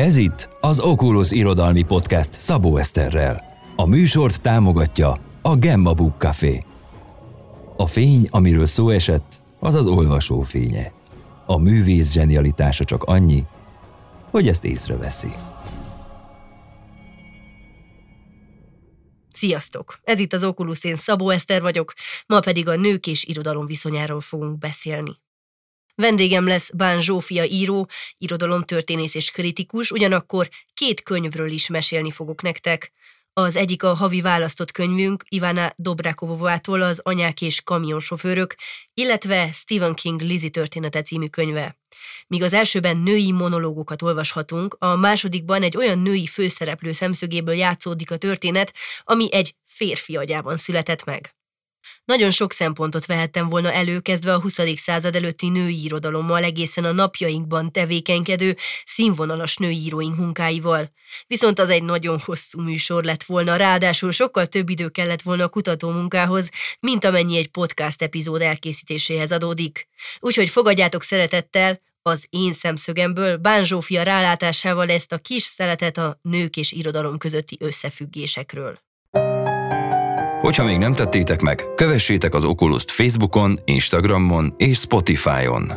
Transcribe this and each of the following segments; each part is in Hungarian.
Ez itt az Oculus Irodalmi Podcast Szabó Eszterrel. A műsort támogatja a Gemma Book Café. A fény, amiről szó esett, az az olvasó fénye. A művész zsenialitása csak annyi, hogy ezt észreveszi. Sziasztok! Ez itt az Oculus, én Szabó Eszter vagyok, ma pedig a nők és irodalom viszonyáról fogunk beszélni. Vendégem lesz Bán Zsófia író, irodalomtörténész és kritikus, ugyanakkor két könyvről is mesélni fogok nektek. Az egyik a havi választott könyvünk Ivana Dobrakovovától az Anyák és kamionsofőrök, illetve Stephen King Lizzie története című könyve. Míg az elsőben női monológokat olvashatunk, a másodikban egy olyan női főszereplő szemszögéből játszódik a történet, ami egy férfi agyában született meg. Nagyon sok szempontot vehettem volna elő, kezdve a 20. század előtti női irodalommal, egészen a napjainkban tevékenykedő, színvonalas női íróink munkáival. Viszont az egy nagyon hosszú műsor lett volna, ráadásul sokkal több idő kellett volna a kutató munkához, mint amennyi egy podcast epizód elkészítéséhez adódik. Úgyhogy fogadjátok szeretettel, az én szemszögemből Bán Zsófia rálátásával ezt a kis szeletet a nők és irodalom közötti összefüggésekről. Hogyha még nem tettétek meg, kövessétek az oculus Facebookon, Instagramon és Spotify-on.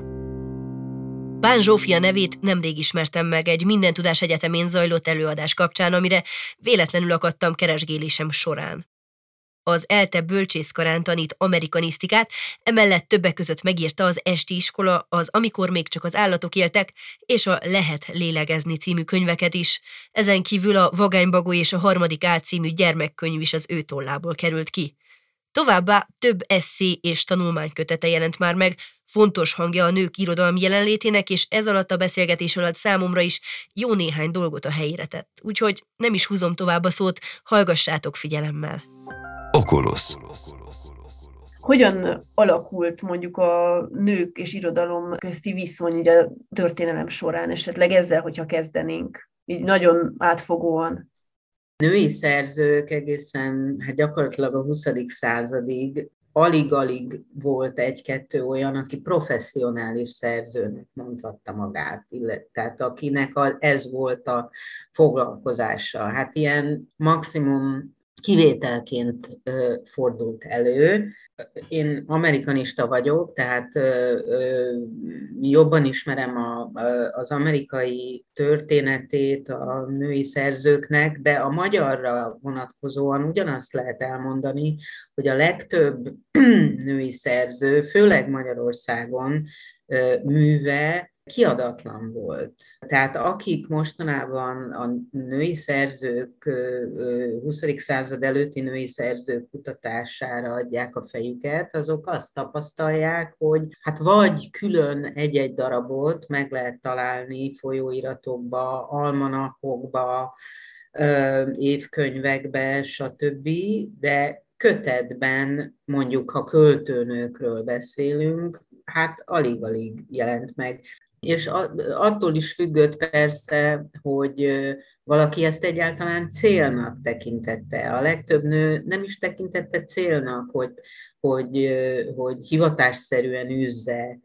Bán Zsófia nevét nemrég ismertem meg egy Minden Tudás Egyetemén zajlott előadás kapcsán, amire véletlenül akadtam keresgélésem során az ELTE bölcsészkarán tanít amerikanisztikát, emellett többek között megírta az Esti iskola, az Amikor még csak az állatok éltek, és a Lehet lélegezni című könyveket is. Ezen kívül a Vagánybagó és a harmadik át című gyermekkönyv is az ő tollából került ki. Továbbá több eszé és tanulmánykötete jelent már meg, fontos hangja a nők irodalmi jelenlétének, és ez alatt a beszélgetés alatt számomra is jó néhány dolgot a helyére tett. Úgyhogy nem is húzom tovább a szót, hallgassátok figyelemmel. Oculus. Hogyan alakult mondjuk a nők és irodalom közti viszony ugye a történelem során, esetleg ezzel, hogyha kezdenénk, így nagyon átfogóan? Női szerzők egészen, hát gyakorlatilag a 20. századig alig-alig volt egy-kettő olyan, aki professzionális szerzőnek mondhatta magát, illetve, tehát akinek a, ez volt a foglalkozása. Hát ilyen maximum kivételként fordult elő. Én amerikanista vagyok, tehát jobban ismerem a, az amerikai történetét a női szerzőknek, de a magyarra vonatkozóan ugyanazt lehet elmondani, hogy a legtöbb női szerző, főleg Magyarországon műve kiadatlan volt. Tehát akik mostanában a női szerzők, 20. század előtti női szerzők kutatására adják a fejüket, azok azt tapasztalják, hogy hát vagy külön egy-egy darabot meg lehet találni folyóiratokba, almanakokba, évkönyvekbe, stb., de kötetben, mondjuk ha költőnőkről beszélünk, hát alig-alig jelent meg és attól is függött persze, hogy valaki ezt egyáltalán célnak tekintette. A legtöbb nő nem is tekintette célnak, hogy, hogy, hogy hivatásszerűen űzze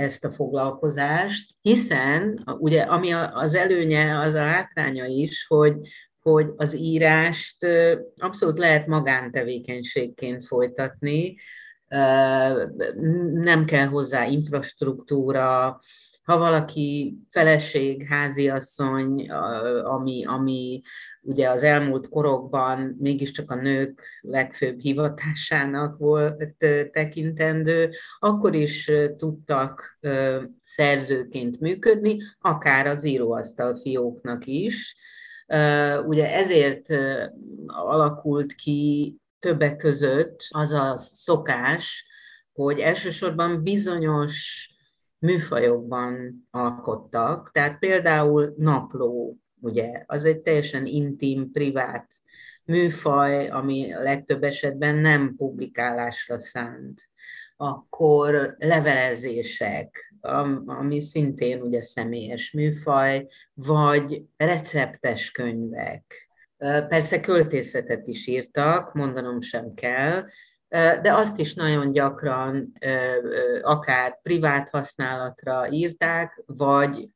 ezt a foglalkozást, hiszen ugye ami az előnye, az a hátránya is, hogy, hogy az írást abszolút lehet magántevékenységként folytatni, nem kell hozzá infrastruktúra, ha valaki feleség, háziasszony, ami, ami ugye az elmúlt korokban mégiscsak a nők legfőbb hivatásának volt tekintendő, akkor is tudtak szerzőként működni, akár az íróasztal fióknak is. Ugye ezért alakult ki többek között az a szokás, hogy elsősorban bizonyos műfajokban alkottak, tehát például napló, ugye, az egy teljesen intim, privát műfaj, ami legtöbb esetben nem publikálásra szánt. Akkor levelezések, ami szintén ugye személyes műfaj, vagy receptes könyvek, Persze költészetet is írtak, mondanom sem kell, de azt is nagyon gyakran akár privát használatra írták, vagy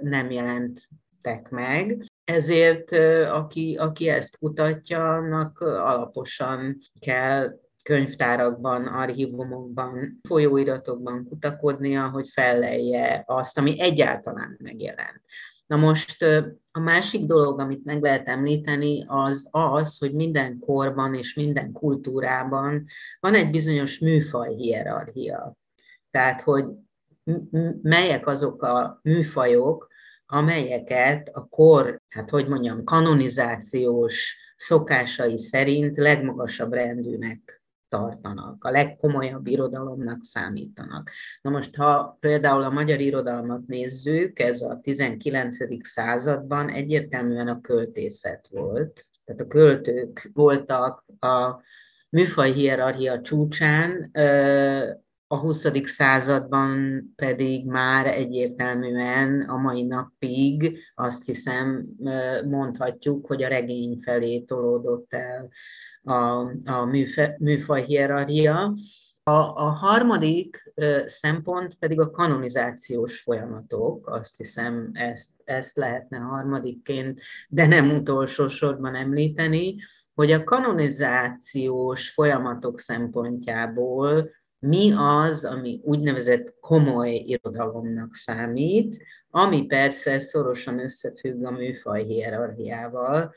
nem jelentek meg. Ezért aki, aki ezt kutatja, annak alaposan kell könyvtárakban, archívumokban, folyóiratokban kutakodnia, hogy fellelje azt, ami egyáltalán megjelent. Na most a másik dolog, amit meg lehet említeni, az az, hogy minden korban és minden kultúrában van egy bizonyos műfaj hierarchia. Tehát, hogy melyek azok a műfajok, amelyeket a kor, hát hogy mondjam, kanonizációs szokásai szerint legmagasabb rendűnek tartanak, a legkomolyabb irodalomnak számítanak. Na most, ha például a magyar irodalmat nézzük, ez a 19. században egyértelműen a költészet volt. Tehát a költők voltak a műfaj hierarchia csúcsán, a 20. században pedig már egyértelműen a mai napig azt hiszem mondhatjuk, hogy a regény felé tolódott el a, a műfe, műfaj hierarchia. A, a harmadik szempont pedig a kanonizációs folyamatok, azt hiszem ezt, ezt lehetne harmadikként, de nem utolsó sorban említeni, hogy a kanonizációs folyamatok szempontjából mi az, ami úgynevezett komoly irodalomnak számít, ami persze szorosan összefügg a műfaj hierarchiával.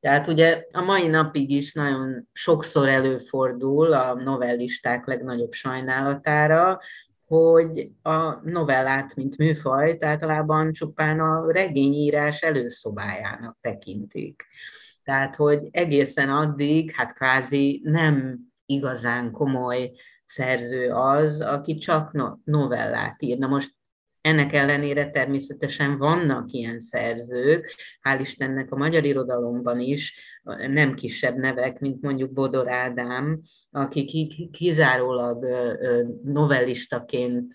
Tehát ugye a mai napig is nagyon sokszor előfordul a novellisták legnagyobb sajnálatára, hogy a novellát, mint műfajt általában csupán a regényírás előszobájának tekintik. Tehát, hogy egészen addig, hát kvázi nem igazán komoly szerző az, aki csak novellát ír. Na most ennek ellenére természetesen vannak ilyen szerzők, hál' Istennek a magyar irodalomban is nem kisebb nevek, mint mondjuk Bodor Ádám, aki kizárólag novellistaként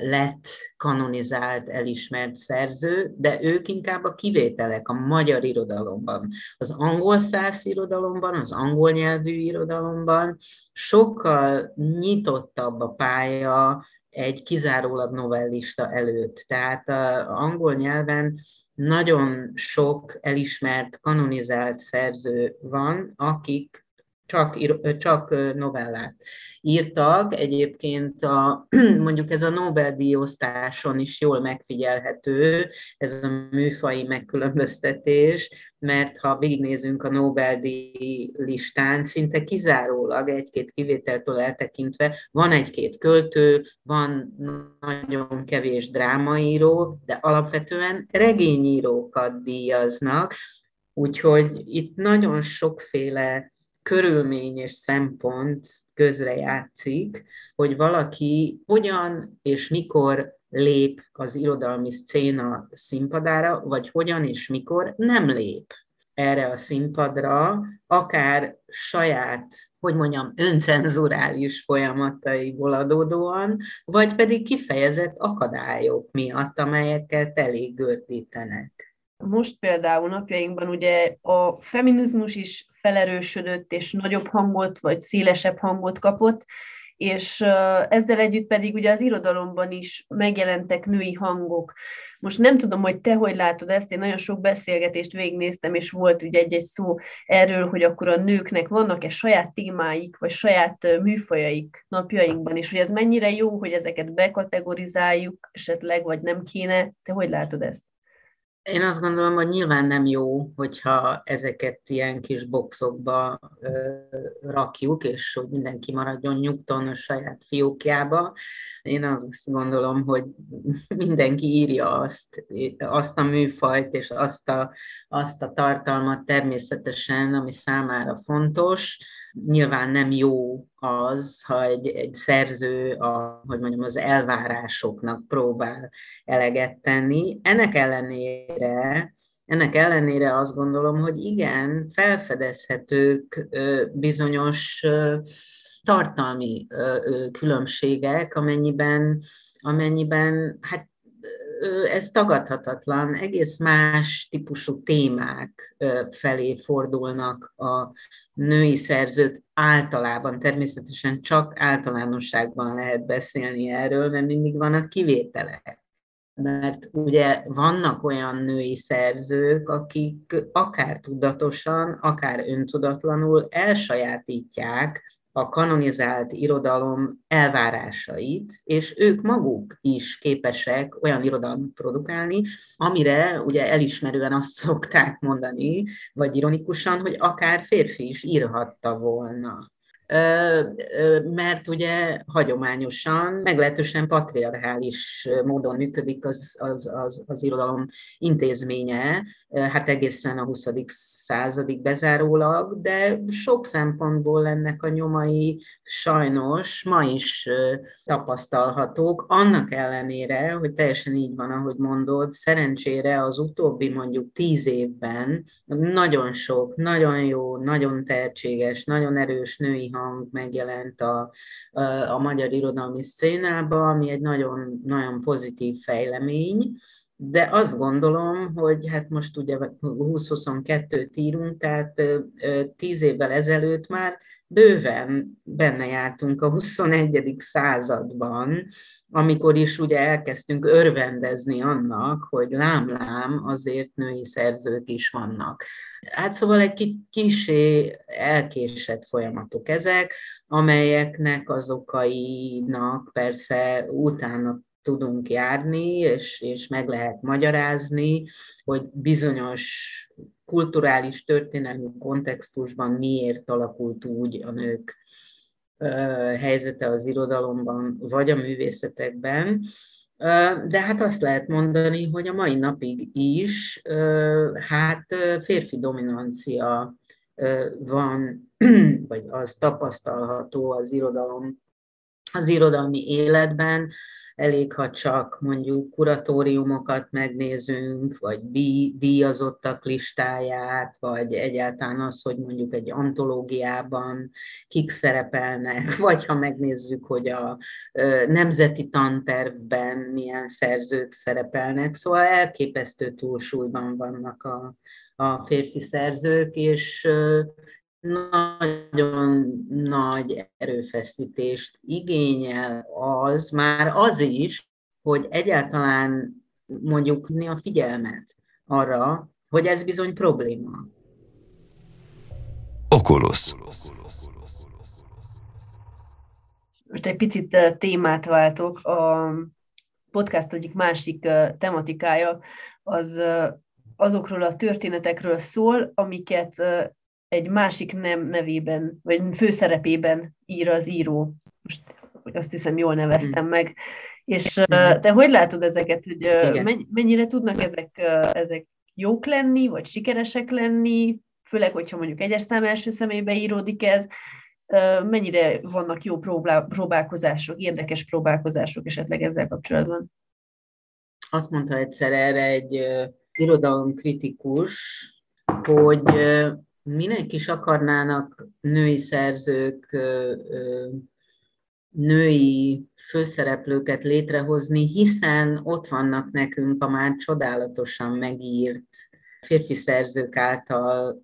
lett kanonizált, elismert szerző, de ők inkább a kivételek a magyar irodalomban. Az angol száz irodalomban, az angol nyelvű irodalomban sokkal nyitottabb a pálya egy kizárólag novellista előtt. Tehát a angol nyelven nagyon sok elismert, kanonizált szerző van, akik csak, csak novellát írtak. Egyébként a, mondjuk ez a Nobel-díjosztáson is jól megfigyelhető, ez a műfai megkülönböztetés, mert ha végignézünk a Nobel-díj listán, szinte kizárólag egy-két kivételtől eltekintve van egy-két költő, van nagyon kevés drámaíró, de alapvetően regényírókat díjaznak, úgyhogy itt nagyon sokféle körülmény és szempont közrejátszik, hogy valaki hogyan és mikor lép az irodalmi szcéna színpadára, vagy hogyan és mikor nem lép erre a színpadra, akár saját, hogy mondjam, öncenzurális folyamataiból adódóan, vagy pedig kifejezett akadályok miatt, amelyeket elég gördítenek. Most például napjainkban ugye a feminizmus is felerősödött, és nagyobb hangot, vagy szélesebb hangot kapott, és ezzel együtt pedig ugye az irodalomban is megjelentek női hangok. Most nem tudom, hogy te hogy látod ezt, én nagyon sok beszélgetést végignéztem, és volt ugye egy-egy szó erről, hogy akkor a nőknek vannak-e saját témáik, vagy saját műfajaik napjainkban, és hogy ez mennyire jó, hogy ezeket bekategorizáljuk esetleg, vagy nem kéne. Te hogy látod ezt? Én azt gondolom, hogy nyilván nem jó, hogyha ezeket ilyen kis boxokba ö, rakjuk, és hogy mindenki maradjon nyugton a saját fiókjába. Én azt gondolom, hogy mindenki írja azt, azt a műfajt és azt a, azt a tartalmat természetesen, ami számára fontos. Nyilván nem jó az, ha egy, egy szerző a, hogy mondjam, az elvárásoknak próbál eleget tenni. Ennek ellenére ennek ellenére azt gondolom, hogy igen, felfedezhetők bizonyos tartalmi különbségek, amennyiben, amennyiben hát ez tagadhatatlan, egész más típusú témák felé fordulnak a női szerzők általában. Természetesen csak általánosságban lehet beszélni erről, mert mindig vannak kivételek mert ugye vannak olyan női szerzők, akik akár tudatosan, akár öntudatlanul elsajátítják a kanonizált irodalom elvárásait, és ők maguk is képesek olyan irodalmat produkálni, amire ugye elismerően azt szokták mondani, vagy ironikusan, hogy akár férfi is írhatta volna mert ugye hagyományosan, meglehetősen patriarchális módon működik az, az, az, az irodalom intézménye, hát egészen a 20. századig bezárólag, de sok szempontból ennek a nyomai sajnos ma is tapasztalhatók, annak ellenére, hogy teljesen így van, ahogy mondod, szerencsére az utóbbi mondjuk tíz évben nagyon sok, nagyon jó, nagyon tehetséges, nagyon erős női hang megjelent a, a magyar irodalmi szcénába, ami egy nagyon, nagyon pozitív fejlemény, de azt gondolom, hogy hát most ugye 20-22-t írunk, tehát 10 évvel ezelőtt már bőven benne jártunk a 21. században, amikor is ugye elkezdtünk örvendezni annak, hogy lám-lám azért női szerzők is vannak. Hát szóval egy kisé elkésett folyamatok ezek, amelyeknek az okainak persze utána tudunk járni, és, és meg lehet magyarázni, hogy bizonyos kulturális, történelmi kontextusban miért alakult úgy a nők helyzete az irodalomban, vagy a művészetekben. De hát azt lehet mondani, hogy a mai napig is hát férfi dominancia van, vagy az tapasztalható az irodalom, az irodalmi életben, elég, ha csak mondjuk kuratóriumokat megnézünk, vagy díjazottak listáját, vagy egyáltalán az, hogy mondjuk egy antológiában kik szerepelnek, vagy ha megnézzük, hogy a nemzeti tantervben milyen szerzők szerepelnek. Szóval elképesztő túlsúlyban vannak a, a férfi szerzők, és nagyon nagy erőfeszítést igényel az, már az is, hogy egyáltalán mondjuk a figyelmet arra, hogy ez bizony probléma. Oculus. Most egy picit témát váltok. A podcast egyik másik tematikája az azokról a történetekről szól, amiket egy másik nem nevében, vagy főszerepében ír az író. Most azt hiszem jól neveztem mm. meg. És mm. te hogy látod ezeket, hogy Igen. mennyire tudnak ezek, ezek jók lenni, vagy sikeresek lenni, főleg, hogyha mondjuk egyes szám első személybe íródik ez, mennyire vannak jó próbálkozások, érdekes próbálkozások esetleg ezzel kapcsolatban? Azt mondta egyszer erre egy irodalomkritikus, hogy minek is akarnának női szerzők női főszereplőket létrehozni, hiszen ott vannak nekünk a már csodálatosan megírt férfi szerzők által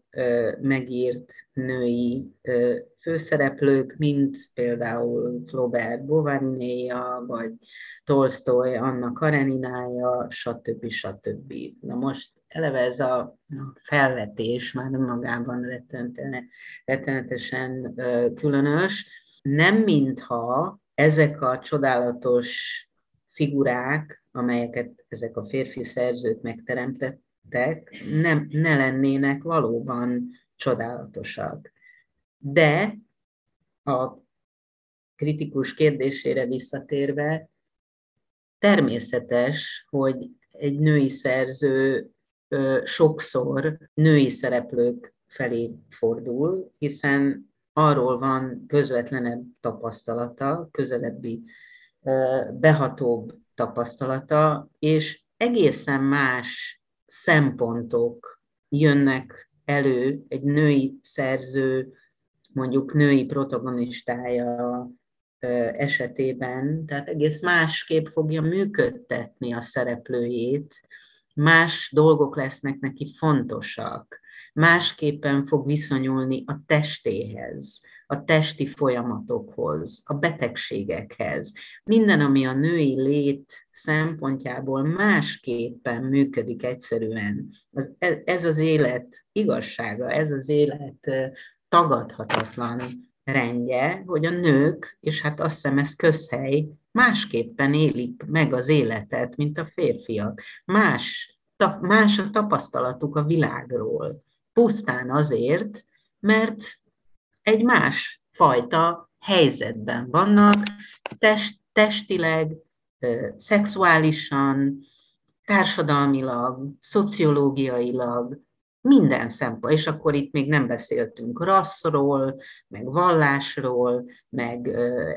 megírt női főszereplők, mint például Flaubert Bovarinéja, vagy Tolstoy, Anna Kareninája, stb. stb. Na most eleve ez a felvetés már magában rettenetesen különös. Nem mintha ezek a csodálatos figurák, amelyeket ezek a férfi szerzők megteremtettek, nem, ne lennének valóban csodálatosak. De a kritikus kérdésére visszatérve, természetes, hogy egy női szerző sokszor női szereplők felé fordul, hiszen arról van közvetlenebb tapasztalata, közelebbi, behatóbb tapasztalata, és egészen más szempontok jönnek elő egy női szerző, mondjuk női protagonistája esetében, tehát egész másképp fogja működtetni a szereplőjét, más dolgok lesznek neki fontosak, másképpen fog viszonyulni a testéhez, a testi folyamatokhoz, a betegségekhez. Minden, ami a női lét szempontjából másképpen működik egyszerűen. Ez az élet igazsága, ez az élet tagadhatatlan rendje, hogy a nők, és hát azt hiszem ez közhely, másképpen élik meg az életet, mint a férfiak. Más, ta, más a tapasztalatuk a világról. Pusztán azért, mert egy más fajta helyzetben vannak, test, testileg, szexuálisan, társadalmilag, szociológiailag, minden szempont, és akkor itt még nem beszéltünk rasszról, meg vallásról, meg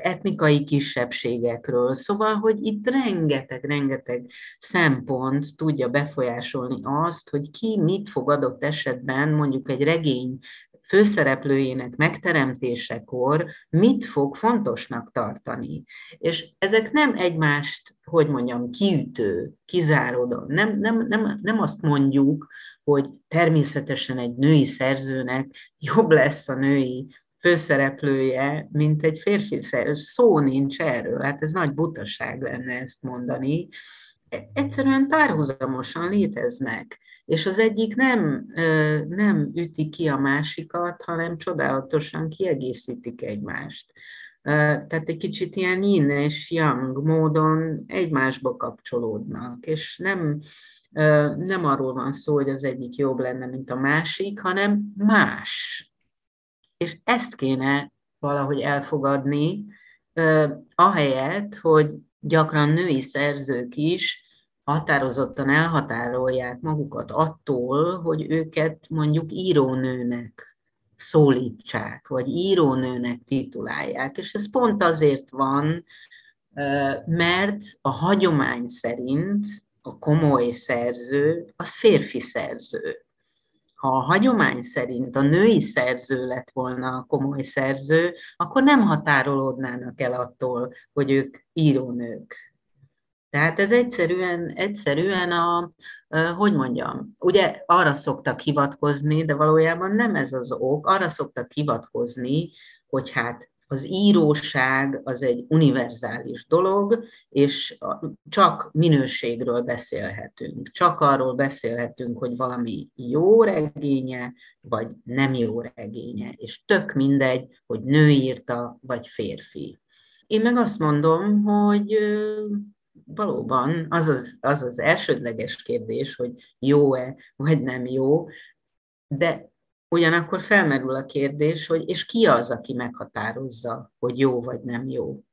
etnikai kisebbségekről, szóval, hogy itt rengeteg-rengeteg szempont tudja befolyásolni azt, hogy ki mit fog adott esetben mondjuk egy regény főszereplőjének megteremtésekor mit fog fontosnak tartani. És ezek nem egymást, hogy mondjam, kiütő, kizáródó. Nem, nem, nem, nem azt mondjuk, hogy természetesen egy női szerzőnek jobb lesz a női főszereplője, mint egy férfi szerző. Szó nincs erről, hát ez nagy butaság lenne ezt mondani. E, egyszerűen párhuzamosan léteznek és az egyik nem, nem üti ki a másikat, hanem csodálatosan kiegészítik egymást. Tehát egy kicsit ilyen yin és yang módon egymásba kapcsolódnak, és nem, nem arról van szó, hogy az egyik jobb lenne, mint a másik, hanem más. És ezt kéne valahogy elfogadni, ahelyett, hogy gyakran női szerzők is határozottan elhatárolják magukat attól, hogy őket mondjuk írónőnek szólítsák, vagy írónőnek titulálják. És ez pont azért van, mert a hagyomány szerint a komoly szerző az férfi szerző. Ha a hagyomány szerint a női szerző lett volna a komoly szerző, akkor nem határolódnának el attól, hogy ők írónők tehát ez egyszerűen, egyszerűen a, hogy mondjam, ugye arra szoktak hivatkozni, de valójában nem ez az ok, arra szoktak hivatkozni, hogy hát az íróság az egy univerzális dolog, és csak minőségről beszélhetünk. Csak arról beszélhetünk, hogy valami jó regénye, vagy nem jó regénye, és tök mindegy, hogy nő írta, vagy férfi. Én meg azt mondom, hogy valóban az az, az az elsődleges kérdés, hogy jó-e, vagy nem jó, de ugyanakkor felmerül a kérdés, hogy és ki az, aki meghatározza, hogy jó vagy nem jó?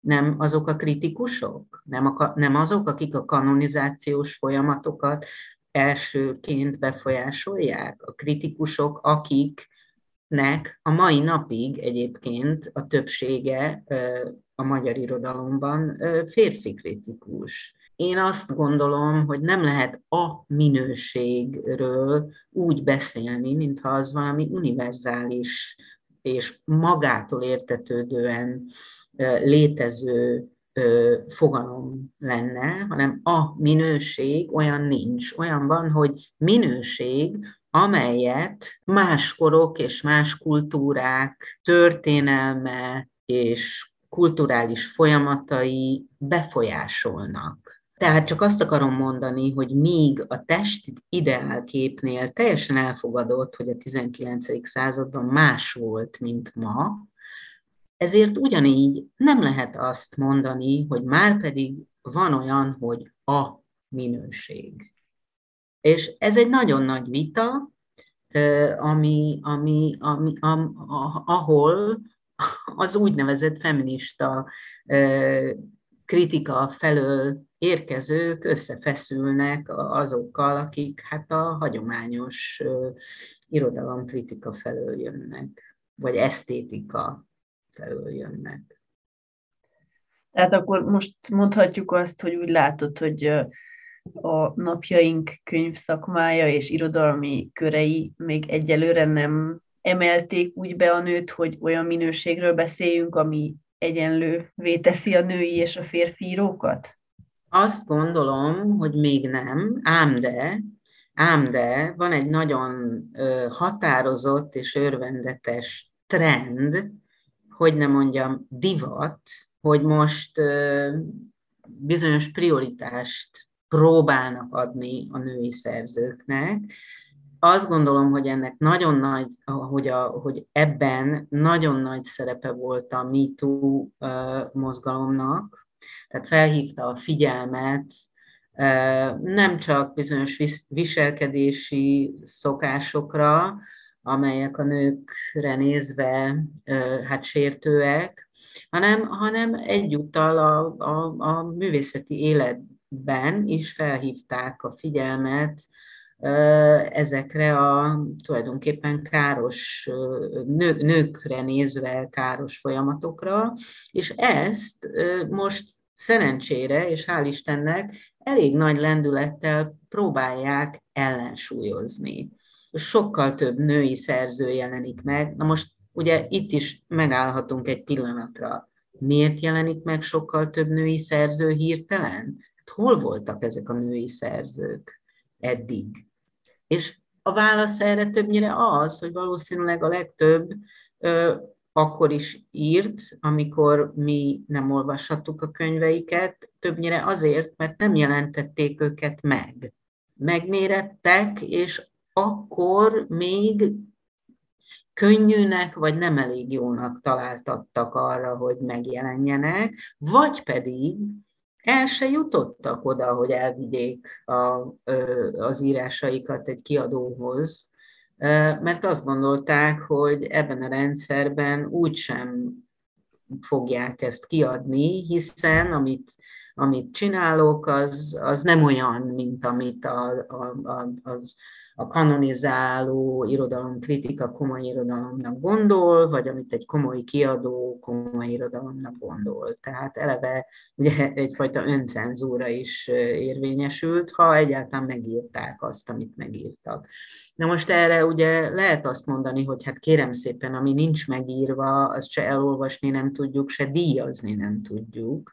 Nem azok a kritikusok? Nem, a, nem azok, akik a kanonizációs folyamatokat elsőként befolyásolják? A kritikusok, akiknek a mai napig egyébként a többsége a magyar irodalomban férfi kritikus. Én azt gondolom, hogy nem lehet a minőségről úgy beszélni, mintha az valami univerzális és magától értetődően létező fogalom lenne, hanem a minőség olyan nincs. Olyan van, hogy minőség, amelyet más korok és más kultúrák történelme és kulturális folyamatai befolyásolnak. Tehát csak azt akarom mondani, hogy míg a test ideálképnél teljesen elfogadott, hogy a 19. században más volt, mint ma, ezért ugyanígy nem lehet azt mondani, hogy már pedig van olyan, hogy a minőség. És ez egy nagyon nagy vita, ami, ami, ami, ami ahol az úgynevezett feminista kritika felől érkezők összefeszülnek azokkal, akik hát a hagyományos irodalomkritika felől jönnek, vagy esztétika felől jönnek. Tehát akkor most mondhatjuk azt, hogy úgy látod, hogy a napjaink könyvszakmája és irodalmi körei még egyelőre nem emelték úgy be a nőt, hogy olyan minőségről beszéljünk, ami egyenlővé teszi a női és a férfi írókat? Azt gondolom, hogy még nem, ám de, ám de van egy nagyon határozott és örvendetes trend, hogy nem mondjam divat, hogy most bizonyos prioritást próbálnak adni a női szerzőknek. Azt gondolom, hogy ennek nagyon nagy, hogy, a, hogy ebben nagyon nagy szerepe volt a MeToo mozgalomnak, tehát felhívta a figyelmet nem csak bizonyos viselkedési szokásokra, amelyek a nőkre nézve hát sértőek, hanem, hanem egyúttal a, a, a művészeti életben is felhívták a figyelmet ezekre a tulajdonképpen káros, nő, nőkre nézve káros folyamatokra, és ezt most szerencsére, és hál' Istennek, elég nagy lendülettel próbálják ellensúlyozni. Sokkal több női szerző jelenik meg. Na most ugye itt is megállhatunk egy pillanatra. Miért jelenik meg sokkal több női szerző hirtelen? Hát hol voltak ezek a női szerzők eddig? És a válasz erre többnyire az, hogy valószínűleg a legtöbb ö, akkor is írt, amikor mi nem olvashattuk a könyveiket, többnyire azért, mert nem jelentették őket meg. Megmérettek, és akkor még könnyűnek vagy nem elég jónak találtattak arra, hogy megjelenjenek, vagy pedig el se jutottak oda, hogy elvigyék a, az írásaikat egy kiadóhoz, mert azt gondolták, hogy ebben a rendszerben úgysem fogják ezt kiadni, hiszen amit, amit csinálok, az, az nem olyan, mint amit a, a, a, az a kanonizáló irodalomkritika komoly irodalomnak gondol, vagy amit egy komoly kiadó komoly irodalomnak gondol. Tehát eleve ugye egyfajta öncenzúra is érvényesült, ha egyáltalán megírták azt, amit megírtak. Na most erre ugye lehet azt mondani, hogy hát kérem szépen, ami nincs megírva, azt se elolvasni nem tudjuk, se díjazni nem tudjuk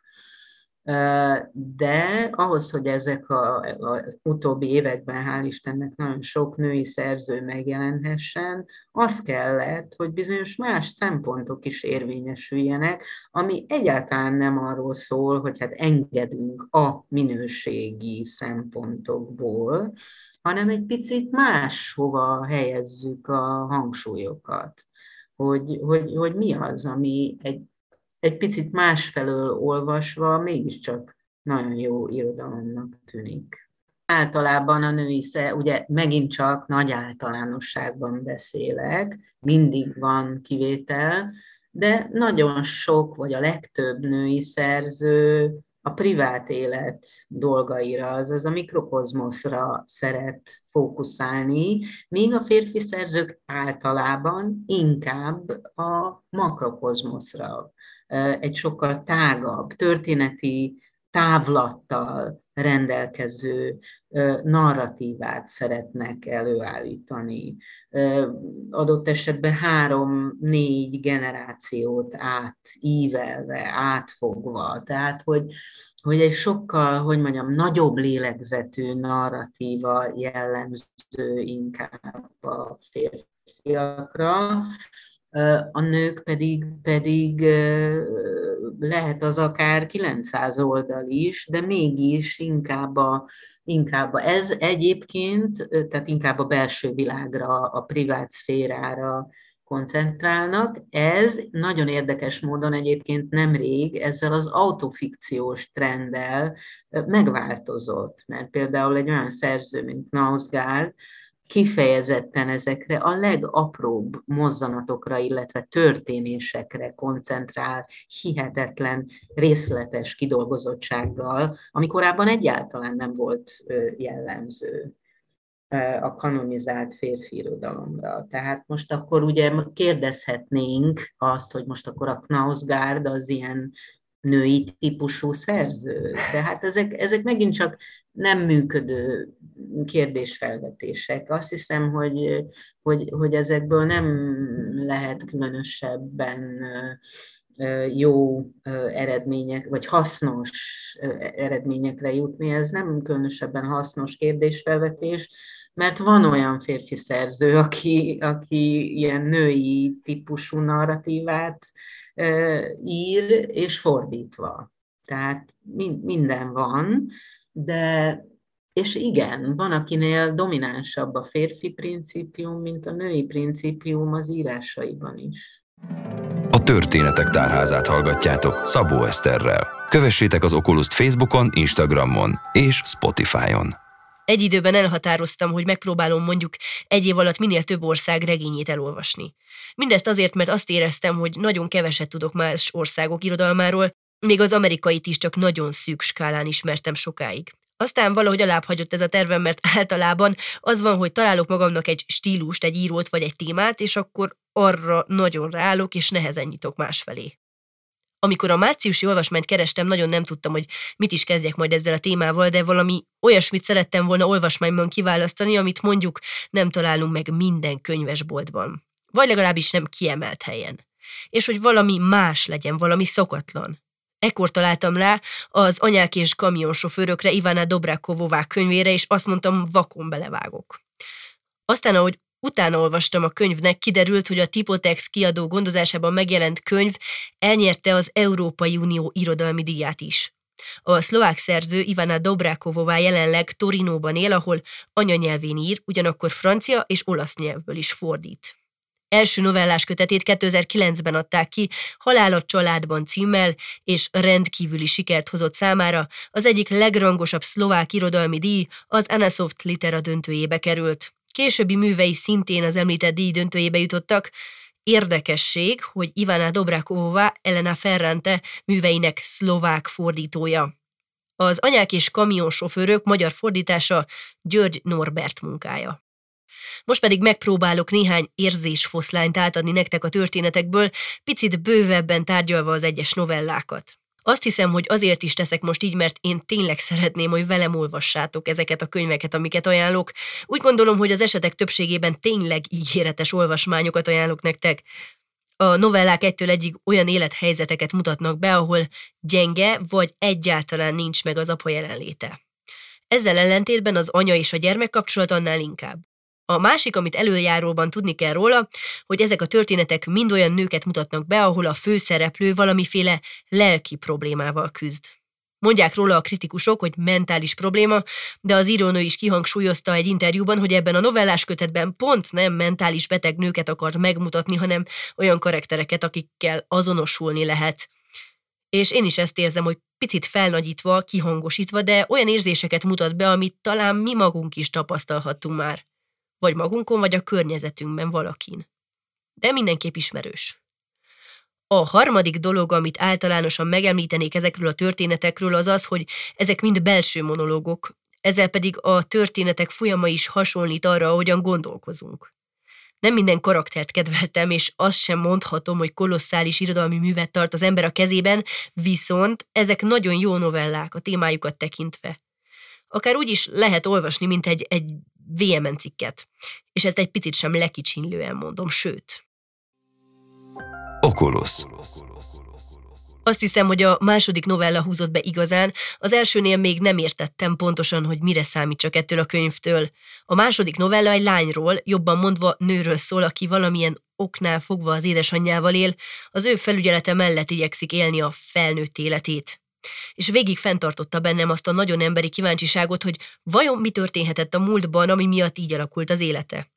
de ahhoz, hogy ezek az utóbbi években, hál' Istennek, nagyon sok női szerző megjelenhessen, az kellett, hogy bizonyos más szempontok is érvényesüljenek, ami egyáltalán nem arról szól, hogy hát engedünk a minőségi szempontokból, hanem egy picit máshova helyezzük a hangsúlyokat. Hogy, hogy, hogy mi az, ami egy egy picit másfelől olvasva mégiscsak nagyon jó irodalomnak tűnik. Általában a női sze, ugye megint csak nagy általánosságban beszélek, mindig van kivétel, de nagyon sok, vagy a legtöbb női szerző a privát élet dolgaira, azaz a mikrokozmoszra szeret fókuszálni, míg a férfi szerzők általában inkább a makrokozmoszra, egy sokkal tágabb, történeti távlattal rendelkező narratívát szeretnek előállítani. Adott esetben három-négy generációt átívelve, átfogva. Tehát, hogy, hogy egy sokkal, hogy mondjam, nagyobb lélegzetű narratíva jellemző inkább a férfiakra, a nők pedig, pedig lehet az akár 900 oldal is, de mégis inkább, a, inkább a, ez egyébként, tehát inkább a belső világra, a privát szférára koncentrálnak. Ez nagyon érdekes módon egyébként nemrég ezzel az autofikciós trenddel megváltozott, mert például egy olyan szerző, mint Nausgard, kifejezetten ezekre a legapróbb mozzanatokra, illetve történésekre koncentrál hihetetlen részletes kidolgozottsággal, ami korábban egyáltalán nem volt jellemző a kanonizált férfi irodalomra. Tehát most akkor ugye kérdezhetnénk azt, hogy most akkor a Knausgard az ilyen női típusú szerző. Tehát ezek, ezek megint csak nem működő kérdésfelvetések. Azt hiszem, hogy, hogy, hogy ezekből nem lehet különösebben jó eredmények, vagy hasznos eredményekre jutni. Ez nem különösebben hasznos kérdésfelvetés, mert van olyan férfi szerző, aki, aki ilyen női típusú narratívát ír, és fordítva. Tehát minden van, de és igen, van, akinél dominánsabb a férfi principium, mint a női principium az írásaiban is. A Történetek Tárházát hallgatjátok Szabó Eszterrel. Kövessétek az Oculus Facebookon, Instagramon és Spotify-on. Egy időben elhatároztam, hogy megpróbálom mondjuk egy év alatt minél több ország regényét elolvasni. Mindezt azért, mert azt éreztem, hogy nagyon keveset tudok más országok irodalmáról, még az amerikait is csak nagyon szűk skálán ismertem sokáig. Aztán valahogy alább hagyott ez a tervem, mert általában az van, hogy találok magamnak egy stílust, egy írót vagy egy témát, és akkor arra nagyon ráállok, és nehezen nyitok másfelé. Amikor a márciusi olvasmányt kerestem, nagyon nem tudtam, hogy mit is kezdjek majd ezzel a témával, de valami olyasmit szerettem volna olvasmányban kiválasztani, amit mondjuk nem találunk meg minden könyvesboltban. Vagy legalábbis nem kiemelt helyen. És hogy valami más legyen, valami szokatlan. Ekkor találtam rá az anyák és kamionsofőrökre Ivana Dobrákovová könyvére, és azt mondtam, vakon belevágok. Aztán, ahogy utána olvastam a könyvnek, kiderült, hogy a Tipotex kiadó gondozásában megjelent könyv elnyerte az Európai Unió irodalmi díját is. A szlovák szerző Ivana Dobrákovová jelenleg Torinóban él, ahol anyanyelvén ír, ugyanakkor francia és olasz nyelvből is fordít. Első novellás kötetét 2009-ben adták ki, Halál családban címmel, és rendkívüli sikert hozott számára. Az egyik legrangosabb szlovák irodalmi díj az Anasoft Litera döntőjébe került. Későbbi művei szintén az említett díj döntőjébe jutottak. Érdekesség, hogy Ivana Dobrákovová Elena Ferrante műveinek szlovák fordítója. Az anyák és kamionsofőrök magyar fordítása György Norbert munkája. Most pedig megpróbálok néhány érzésfoszlányt átadni nektek a történetekből, picit bővebben tárgyalva az egyes novellákat. Azt hiszem, hogy azért is teszek most így, mert én tényleg szeretném, hogy velem olvassátok ezeket a könyveket, amiket ajánlok. Úgy gondolom, hogy az esetek többségében tényleg ígéretes olvasmányokat ajánlok nektek. A novellák egytől egyig olyan élethelyzeteket mutatnak be, ahol gyenge vagy egyáltalán nincs meg az apa jelenléte. Ezzel ellentétben az anya és a gyermek kapcsolat annál inkább. A másik, amit előjáróban tudni kell róla, hogy ezek a történetek mind olyan nőket mutatnak be, ahol a főszereplő valamiféle lelki problémával küzd. Mondják róla a kritikusok, hogy mentális probléma, de az írónő is kihangsúlyozta egy interjúban, hogy ebben a novellás kötetben pont nem mentális beteg nőket akart megmutatni, hanem olyan karaktereket, akikkel azonosulni lehet. És én is ezt érzem, hogy picit felnagyítva, kihangosítva, de olyan érzéseket mutat be, amit talán mi magunk is tapasztalhattunk már vagy magunkon, vagy a környezetünkben valakin. De mindenképp ismerős. A harmadik dolog, amit általánosan megemlítenék ezekről a történetekről, az az, hogy ezek mind belső monológok, ezzel pedig a történetek folyama is hasonlít arra, ahogyan gondolkozunk. Nem minden karaktert kedveltem, és azt sem mondhatom, hogy kolosszális irodalmi művet tart az ember a kezében, viszont ezek nagyon jó novellák a témájukat tekintve. Akár úgy is lehet olvasni, mint egy, egy VMN cikket. És ezt egy picit sem lekicsinlően mondom, sőt. Oculus. Azt hiszem, hogy a második novella húzott be igazán, az elsőnél még nem értettem pontosan, hogy mire számít csak ettől a könyvtől. A második novella egy lányról, jobban mondva nőről szól, aki valamilyen oknál fogva az édesanyjával él, az ő felügyelete mellett igyekszik élni a felnőtt életét és végig fenntartotta bennem azt a nagyon emberi kíváncsiságot, hogy vajon mi történhetett a múltban, ami miatt így alakult az élete.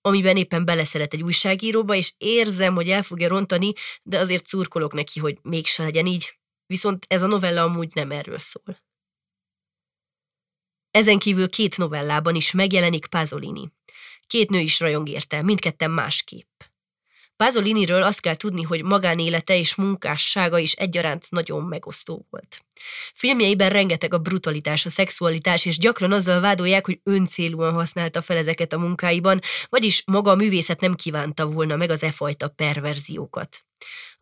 Amiben éppen beleszeret egy újságíróba, és érzem, hogy el fogja rontani, de azért szurkolok neki, hogy mégse legyen így. Viszont ez a novella amúgy nem erről szól. Ezen kívül két novellában is megjelenik Pázolini. Két nő is rajong érte, mindketten másképp. Pázoliniről azt kell tudni, hogy magánélete és munkássága is egyaránt nagyon megosztó volt. Filmjeiben rengeteg a brutalitás, a szexualitás, és gyakran azzal vádolják, hogy öncélúan használta fel ezeket a munkáiban, vagyis maga a művészet nem kívánta volna meg az e fajta perverziókat.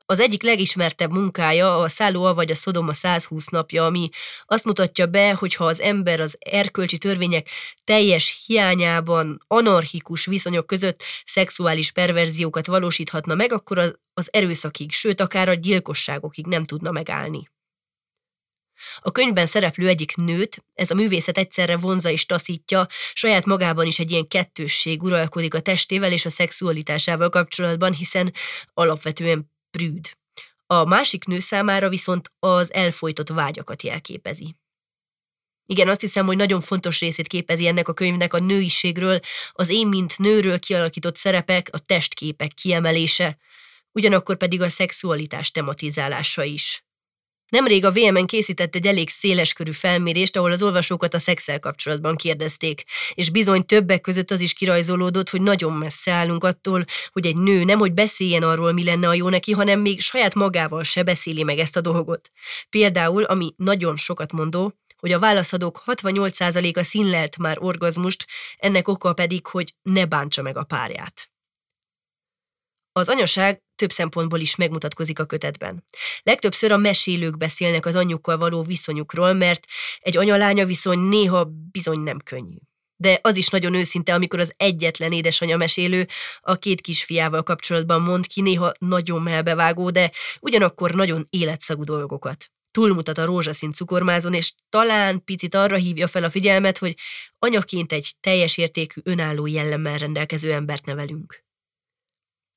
Az egyik legismertebb munkája a Szálló vagy a Szodoma 120 napja, ami azt mutatja be, hogy ha az ember az erkölcsi törvények teljes hiányában, anarchikus viszonyok között szexuális perverziókat valósíthatna meg, akkor az, erőszakig, sőt akár a gyilkosságokig nem tudna megállni. A könyvben szereplő egyik nőt, ez a művészet egyszerre vonza és taszítja, saját magában is egy ilyen kettősség uralkodik a testével és a szexualitásával kapcsolatban, hiszen alapvetően prűd. A másik nő számára viszont az elfolytott vágyakat jelképezi. Igen, azt hiszem, hogy nagyon fontos részét képezi ennek a könyvnek a nőiségről, az én, mint nőről kialakított szerepek, a testképek kiemelése, ugyanakkor pedig a szexualitás tematizálása is. Nemrég a VMN készített egy elég széleskörű felmérést, ahol az olvasókat a szexel kapcsolatban kérdezték, és bizony többek között az is kirajzolódott, hogy nagyon messze állunk attól, hogy egy nő nem hogy beszéljen arról, mi lenne a jó neki, hanem még saját magával se beszéli meg ezt a dolgot. Például, ami nagyon sokat mondó, hogy a válaszadók 68%-a színlelt már orgazmust, ennek oka pedig, hogy ne bántsa meg a párját. Az anyaság több szempontból is megmutatkozik a kötetben. Legtöbbször a mesélők beszélnek az anyjukkal való viszonyukról, mert egy anyalánya viszony néha bizony nem könnyű. De az is nagyon őszinte, amikor az egyetlen édesanya mesélő a két kisfiával kapcsolatban mond ki néha nagyon melbevágó, de ugyanakkor nagyon életszagú dolgokat. Túlmutat a rózsaszín cukormázon, és talán picit arra hívja fel a figyelmet, hogy anyaként egy teljes értékű önálló jellemmel rendelkező embert nevelünk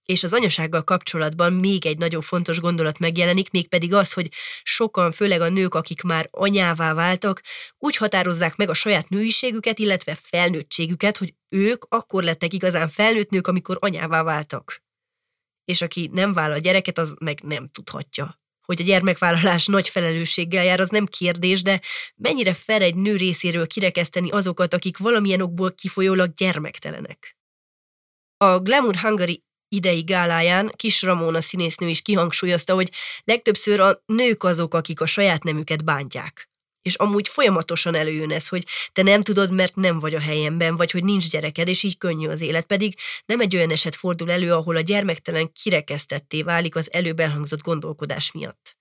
és az anyasággal kapcsolatban még egy nagyon fontos gondolat megjelenik, mégpedig az, hogy sokan, főleg a nők, akik már anyává váltak, úgy határozzák meg a saját nőiségüket, illetve felnőttségüket, hogy ők akkor lettek igazán felnőtt nők, amikor anyává váltak. És aki nem vállal gyereket, az meg nem tudhatja. Hogy a gyermekvállalás nagy felelősséggel jár, az nem kérdés, de mennyire fel egy nő részéről kirekeszteni azokat, akik valamilyen okból kifolyólag gyermektelenek. A Glamour Hungary idei gáláján Kis Ramona színésznő is kihangsúlyozta, hogy legtöbbször a nők azok, akik a saját nemüket bántják. És amúgy folyamatosan előjön ez, hogy te nem tudod, mert nem vagy a helyemben, vagy hogy nincs gyereked, és így könnyű az élet. Pedig nem egy olyan eset fordul elő, ahol a gyermektelen kirekesztetté válik az előbb elhangzott gondolkodás miatt.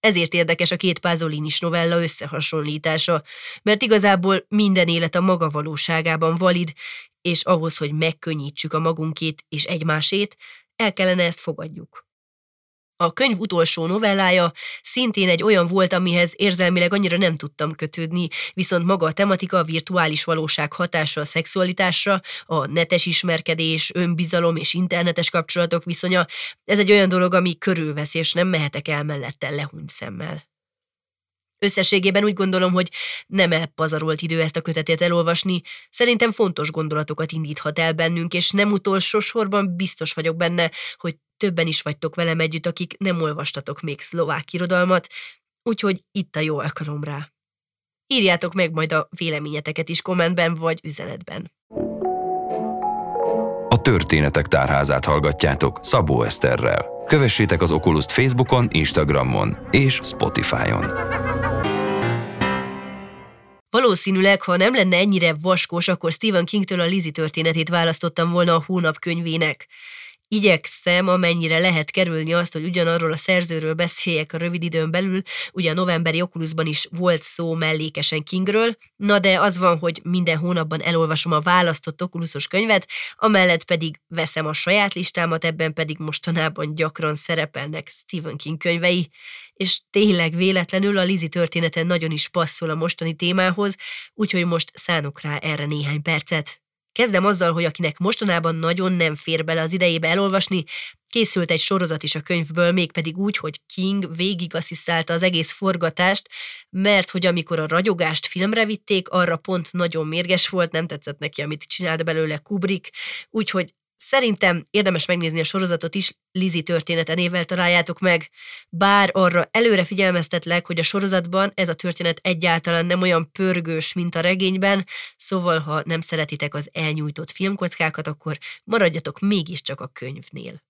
Ezért érdekes a két Pázolinis novella összehasonlítása, mert igazából minden élet a maga valóságában valid, és ahhoz, hogy megkönnyítsük a magunkét és egymásét, el kellene ezt fogadjuk. A könyv utolsó novellája szintén egy olyan volt, amihez érzelmileg annyira nem tudtam kötődni, viszont maga a tematika a virtuális valóság hatása a szexualitásra, a netes ismerkedés, önbizalom és internetes kapcsolatok viszonya, ez egy olyan dolog, ami körülvesz, és nem mehetek el mellette lehúnyt szemmel. Összességében úgy gondolom, hogy nem elpazarolt idő ezt a kötetét elolvasni, szerintem fontos gondolatokat indíthat el bennünk, és nem utolsó sorban biztos vagyok benne, hogy többen is vagytok velem együtt, akik nem olvastatok még szlovák irodalmat, úgyhogy itt a jó alkalom rá. Írjátok meg majd a véleményeteket is kommentben vagy üzenetben. A Történetek Tárházát hallgatjátok Szabó Eszterrel. Kövessétek az Oculus Facebookon, Instagramon és Spotify-on. Valószínűleg, ha nem lenne ennyire vaskos, akkor Stephen Kingtől a Lizzie történetét választottam volna a hónap könyvének igyekszem, amennyire lehet kerülni azt, hogy ugyanarról a szerzőről beszéljek a rövid időn belül, ugye a novemberi Oculusban is volt szó mellékesen Kingről, na de az van, hogy minden hónapban elolvasom a választott Oculusos könyvet, amellett pedig veszem a saját listámat, ebben pedig mostanában gyakran szerepelnek Stephen King könyvei, és tényleg véletlenül a Lizi története nagyon is passzol a mostani témához, úgyhogy most szánok rá erre néhány percet. Kezdem azzal, hogy akinek mostanában nagyon nem fér bele az idejébe elolvasni, készült egy sorozat is a könyvből, mégpedig úgy, hogy King végig asszisztálta az egész forgatást, mert hogy amikor a ragyogást filmre vitték, arra pont nagyon mérges volt, nem tetszett neki, amit csinált belőle Kubrick, úgyhogy Szerintem érdemes megnézni a sorozatot is, Lizi története névvel találjátok meg, bár arra előre figyelmeztetlek, hogy a sorozatban ez a történet egyáltalán nem olyan pörgős, mint a regényben, szóval ha nem szeretitek az elnyújtott filmkockákat, akkor maradjatok mégiscsak a könyvnél.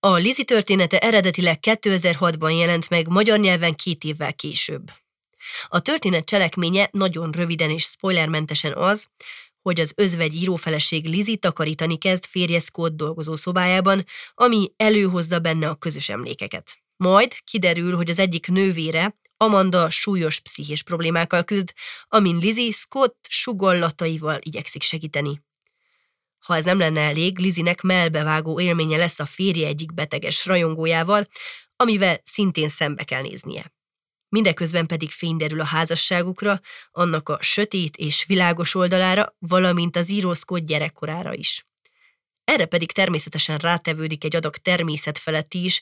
A Lizi története eredetileg 2006-ban jelent meg magyar nyelven két évvel később. A történet cselekménye nagyon röviden és spoilermentesen az, hogy az özvegy írófeleség Lizi takarítani kezd férje Scott dolgozó szobájában, ami előhozza benne a közös emlékeket. Majd kiderül, hogy az egyik nővére, Amanda súlyos pszichés problémákkal küzd, amin Lizzie Scott sugollataival igyekszik segíteni. Ha ez nem lenne elég, Lizinek melbevágó élménye lesz a férje egyik beteges rajongójával, amivel szintén szembe kell néznie. Mindeközben pedig fény derül a házasságukra, annak a sötét és világos oldalára, valamint az írószkod gyerekkorára is. Erre pedig természetesen rátevődik egy adag természet feletti is,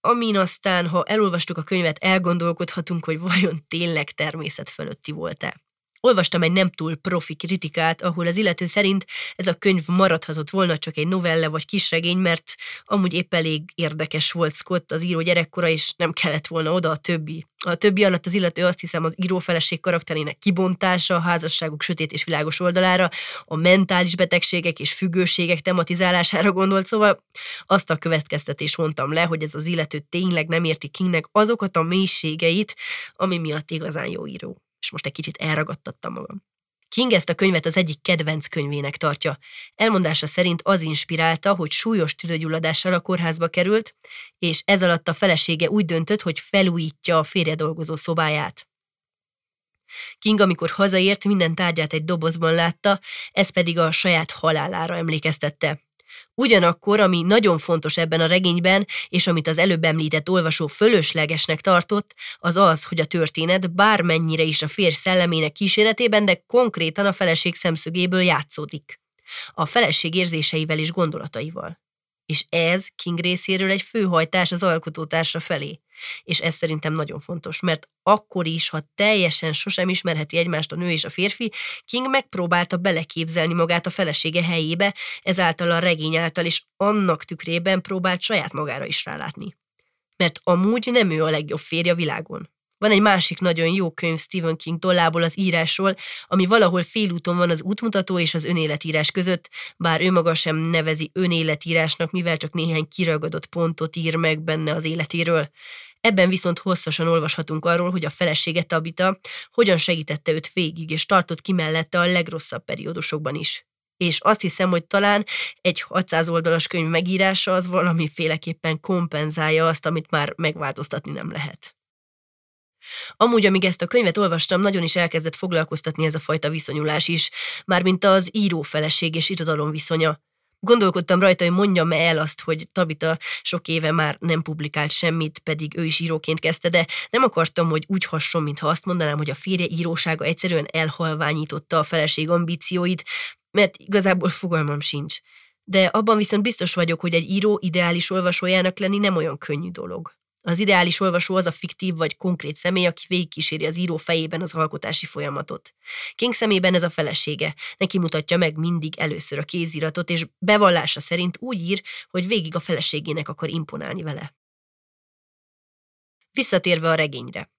amin aztán, ha elolvastuk a könyvet, elgondolkodhatunk, hogy vajon tényleg természet fölötti volt-e. Olvastam egy nem túl profi kritikát, ahol az illető szerint ez a könyv maradhatott volna csak egy novelle vagy kisregény, mert amúgy épp elég érdekes volt Scott az író gyerekkora, és nem kellett volna oda a többi. A többi alatt az illető azt hiszem az írófeleség karakterének kibontása, a házasságuk sötét és világos oldalára, a mentális betegségek és függőségek tematizálására gondolt, szóval azt a következtetést mondtam le, hogy ez az illető tényleg nem érti Kingnek azokat a mélységeit, ami miatt igazán jó író most egy kicsit elragadtattam magam. King ezt a könyvet az egyik kedvenc könyvének tartja. Elmondása szerint az inspirálta, hogy súlyos tüdőgyulladással a kórházba került, és ez alatt a felesége úgy döntött, hogy felújítja a férje dolgozó szobáját. King, amikor hazaért, minden tárgyát egy dobozban látta, ez pedig a saját halálára emlékeztette. Ugyanakkor, ami nagyon fontos ebben a regényben, és amit az előbb említett olvasó fölöslegesnek tartott, az az, hogy a történet bármennyire is a férj szellemének kíséretében, de konkrétan a feleség szemszögéből játszódik. A feleség érzéseivel és gondolataival. És ez King részéről egy főhajtás az alkotótársa felé. És ez szerintem nagyon fontos, mert akkor is, ha teljesen sosem ismerheti egymást a nő és a férfi, King megpróbálta beleképzelni magát a felesége helyébe, ezáltal a regény által is annak tükrében próbált saját magára is rálátni. Mert amúgy nem ő a legjobb férje a világon. Van egy másik nagyon jó könyv Stephen King tollából az írásról, ami valahol félúton van az útmutató és az önéletírás között, bár ő maga sem nevezi önéletírásnak, mivel csak néhány kiragadott pontot ír meg benne az életéről. Ebben viszont hosszasan olvashatunk arról, hogy a felesége Tabita hogyan segítette őt végig, és tartott ki mellette a legrosszabb periódusokban is. És azt hiszem, hogy talán egy 600 oldalas könyv megírása az valamiféleképpen kompenzálja azt, amit már megváltoztatni nem lehet. Amúgy, amíg ezt a könyvet olvastam, nagyon is elkezdett foglalkoztatni ez a fajta viszonyulás is, mármint az író-feleség és irodalom viszonya. Gondolkodtam rajta, hogy mondjam el azt, hogy Tabita sok éve már nem publikált semmit, pedig ő is íróként kezdte, de nem akartam, hogy úgy hasson, mintha azt mondanám, hogy a férje írósága egyszerűen elhalványította a feleség ambícióit, mert igazából fogalmam sincs. De abban viszont biztos vagyok, hogy egy író ideális olvasójának lenni nem olyan könnyű dolog. Az ideális olvasó az a fiktív vagy konkrét személy, aki végigkíséri az író fejében az alkotási folyamatot. King szemében ez a felesége. Neki mutatja meg mindig először a kéziratot, és bevallása szerint úgy ír, hogy végig a feleségének akar imponálni vele. Visszatérve a regényre.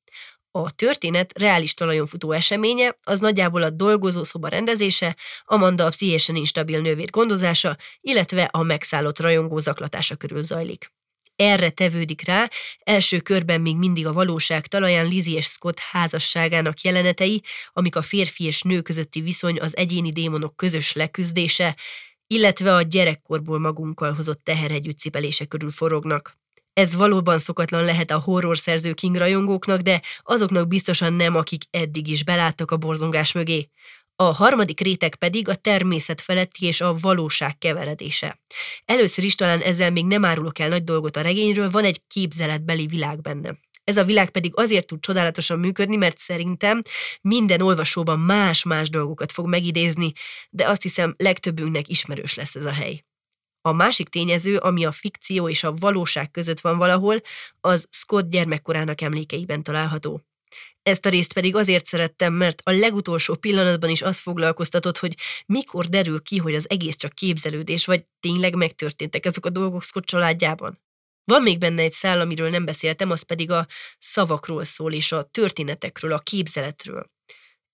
A történet reális talajon futó eseménye az nagyjából a dolgozó szoba rendezése, Amanda a pszichésen instabil nővér gondozása, illetve a megszállott rajongó zaklatása körül zajlik erre tevődik rá, első körben még mindig a valóság talaján Lizzie és Scott házasságának jelenetei, amik a férfi és nő közötti viszony az egyéni démonok közös leküzdése, illetve a gyerekkorból magunkkal hozott teher együttcipelése körül forognak. Ez valóban szokatlan lehet a horror szerző King rajongóknak, de azoknak biztosan nem, akik eddig is beláttak a borzongás mögé. A harmadik réteg pedig a természet feletti és a valóság keveredése. Először is talán ezzel még nem árulok el nagy dolgot a regényről, van egy képzeletbeli világ benne. Ez a világ pedig azért tud csodálatosan működni, mert szerintem minden olvasóban más-más dolgokat fog megidézni, de azt hiszem legtöbbünknek ismerős lesz ez a hely. A másik tényező, ami a fikció és a valóság között van valahol, az Scott gyermekkorának emlékeiben található. Ezt a részt pedig azért szerettem, mert a legutolsó pillanatban is az foglalkoztatott, hogy mikor derül ki, hogy az egész csak képzelődés, vagy tényleg megtörténtek ezek a dolgok Scott családjában. Van még benne egy szál, amiről nem beszéltem, az pedig a szavakról szól, és a történetekről, a képzeletről.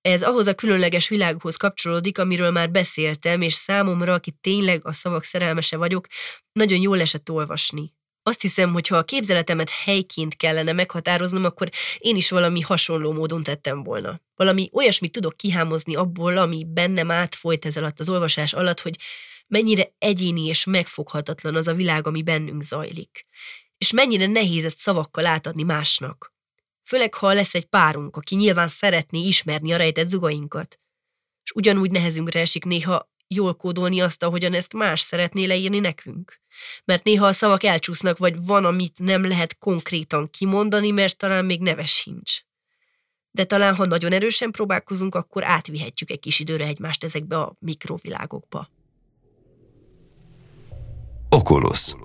Ez ahhoz a különleges világhoz kapcsolódik, amiről már beszéltem, és számomra, aki tényleg a szavak szerelmese vagyok, nagyon jól esett olvasni. Azt hiszem, hogy ha a képzeletemet helyként kellene meghatároznom, akkor én is valami hasonló módon tettem volna. Valami olyasmit tudok kihámozni abból, ami bennem átfolyt ez alatt az olvasás alatt, hogy mennyire egyéni és megfoghatatlan az a világ, ami bennünk zajlik. És mennyire nehéz ezt szavakkal átadni másnak. Főleg, ha lesz egy párunk, aki nyilván szeretné ismerni a rejtett zugainkat. És ugyanúgy nehezünkre esik néha jól kódolni azt, ahogyan ezt más szeretné leírni nekünk. Mert néha a szavak elcsúsznak, vagy van, amit nem lehet konkrétan kimondani, mert talán még neves sincs. De talán, ha nagyon erősen próbálkozunk, akkor átvihetjük egy kis időre egymást ezekbe a mikrovilágokba. Oculus.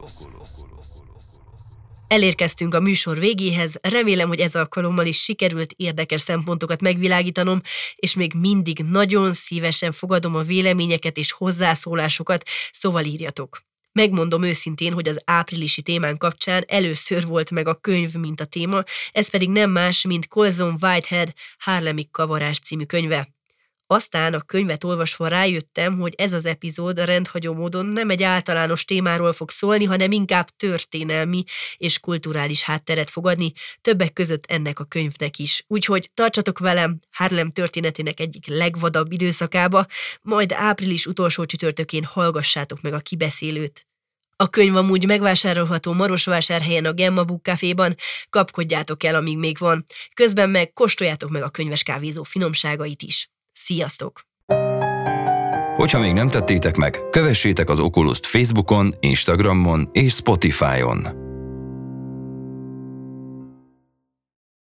Elérkeztünk a műsor végéhez, remélem, hogy ez alkalommal is sikerült érdekes szempontokat megvilágítanom, és még mindig nagyon szívesen fogadom a véleményeket és hozzászólásokat, szóval írjatok. Megmondom őszintén, hogy az áprilisi témán kapcsán először volt meg a könyv, mint a téma, ez pedig nem más, mint Colson Whitehead Harlemi kavarás című könyve. Aztán a könyvet olvasva rájöttem, hogy ez az epizód a rendhagyó módon nem egy általános témáról fog szólni, hanem inkább történelmi és kulturális hátteret fogadni, többek között ennek a könyvnek is. Úgyhogy tartsatok velem Harlem történetének egyik legvadabb időszakába, majd április utolsó csütörtökén hallgassátok meg a kibeszélőt. A könyv amúgy megvásárolható Marosvásárhelyen a Gemma Book Caféban, kapkodjátok el, amíg még van. Közben meg kóstoljátok meg a könyves kávézó finomságait is. Sziasztok! Hogyha még nem tettétek meg, kövessétek az Oculus Facebookon, Instagramon és Spotify-on.